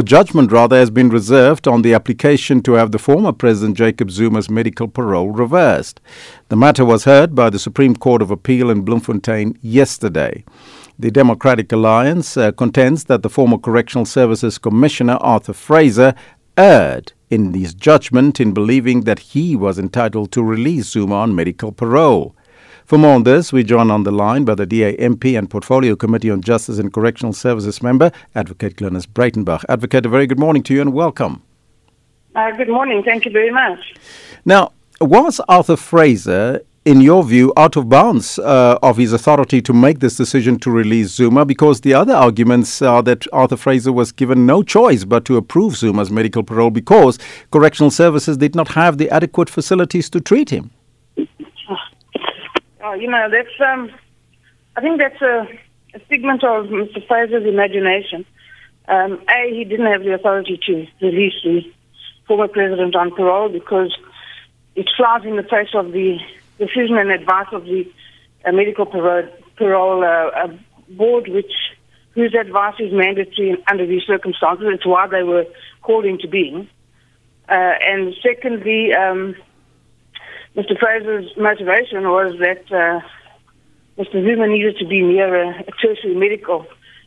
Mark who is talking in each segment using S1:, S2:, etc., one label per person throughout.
S1: or judgment rather, has been reserved on the application to have the former President Jacob Zuma's medical parole reversed. The matter was heard by the Supreme Court of Appeal in Bloemfontein yesterday. The Democratic Alliance uh, contends that the former Correctional Services Commissioner Arthur Fraser erred in his judgment in believing that he was entitled to release Zuma on medical parole. For more on this, we join on the line by the DA MP and Portfolio Committee on Justice and Correctional Services member, Advocate Glynis Breitenbach. Advocate, a very good morning to you and welcome.
S2: Uh, good morning. Thank you very much.
S1: Now, was Arthur Fraser, in your view, out of bounds uh, of his authority to make this decision to release Zuma? Because the other arguments are that Arthur Fraser was given no choice but to approve Zuma's medical parole because correctional services did not have the adequate facilities to treat him.
S2: Oh, you know, that's, um, I think that's a, a figment of Mr. Fraser's imagination. Um, a, he didn't have the authority to release the former president on parole because it flies in the face of the decision and advice of the uh, medical parole, parole uh, uh, board, which whose advice is mandatory under these circumstances. It's why they were called into being. Uh, and secondly, um, Mr. Fraser's motivation was that uh, Mr. Zuma needed to be near a, a tertiary medical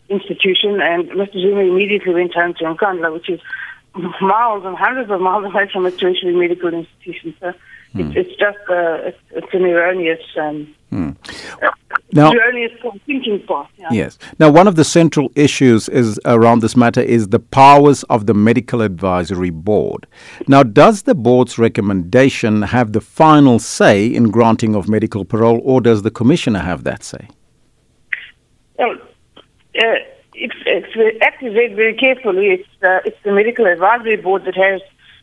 S2: institution, and Mr. Zuma immediately went home to Nkandla, which is miles and hundreds of miles away from a tertiary medical institution. So hmm. it's, it's, just uh, it's, it's, an erroneous. Um, hmm. Now, thinking part. Yeah.
S1: Yes. Now, one of the central issues is around this matter is the powers of the medical advisory board. Now, does the board's recommendation have the final say in granting of medical parole, or does the commissioner have that say?
S2: Well, uh, if, if acted very, very carefully, it's, uh, it's the medical advisory board that has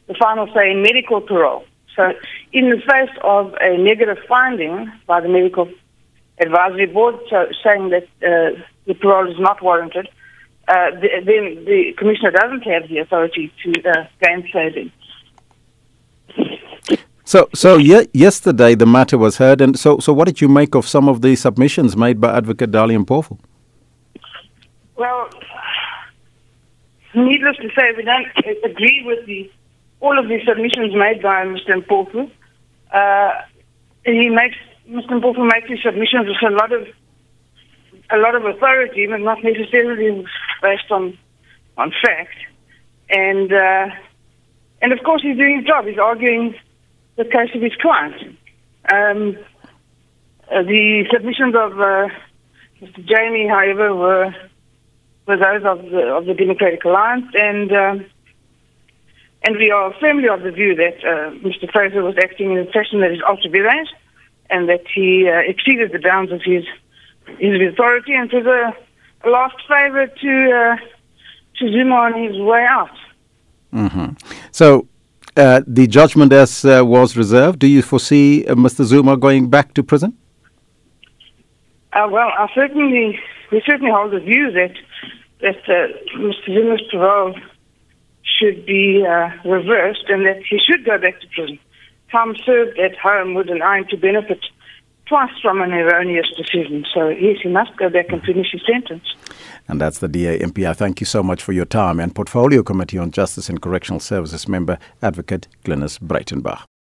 S2: the final say in medical parole. So, in the face of a negative finding by the medical advisory board so saying that uh, the parole is not warranted, uh, the, then the commissioner doesn't have the authority to uh, gainsay them.
S1: So, so ye- yesterday the matter was heard, and so, so what did you make of some of the submissions made by Advocate Dali Mpofu?
S2: Well, needless to say, we don't agree with the all of the submissions made by Mr. Mpofu. Uh, he makes Mr. Mpofu makes these submissions with a lot of a lot of authority, but not necessarily based on on fact. And uh, and of course, he's doing his job. He's arguing the case of his client. Um, uh, the submissions of uh, Mr. Jamie, however, were were those of the of the Democratic Alliance, and um, and we are firmly of the view that uh, Mr. Fraser was acting in a fashion that is ultra virulent and that he uh, exceeded the bounds of his his authority and was a, a last favour to uh, to Zuma on his way out.
S1: Mm-hmm. So. Uh, the judgment as uh, was reserved. Do you foresee uh, Mr. Zuma going back to prison?
S2: Uh, well, I certainly we certainly hold the view that that Mr. Zuma's parole should be reversed and that he should go back to prison time served at home with an him to benefit twice from an erroneous decision. So, yes, he must go back and finish his sentence.
S1: And that's the DA MPI. Thank you so much for your time. And Portfolio Committee on Justice and Correctional Services member, Advocate Glynis Breitenbach.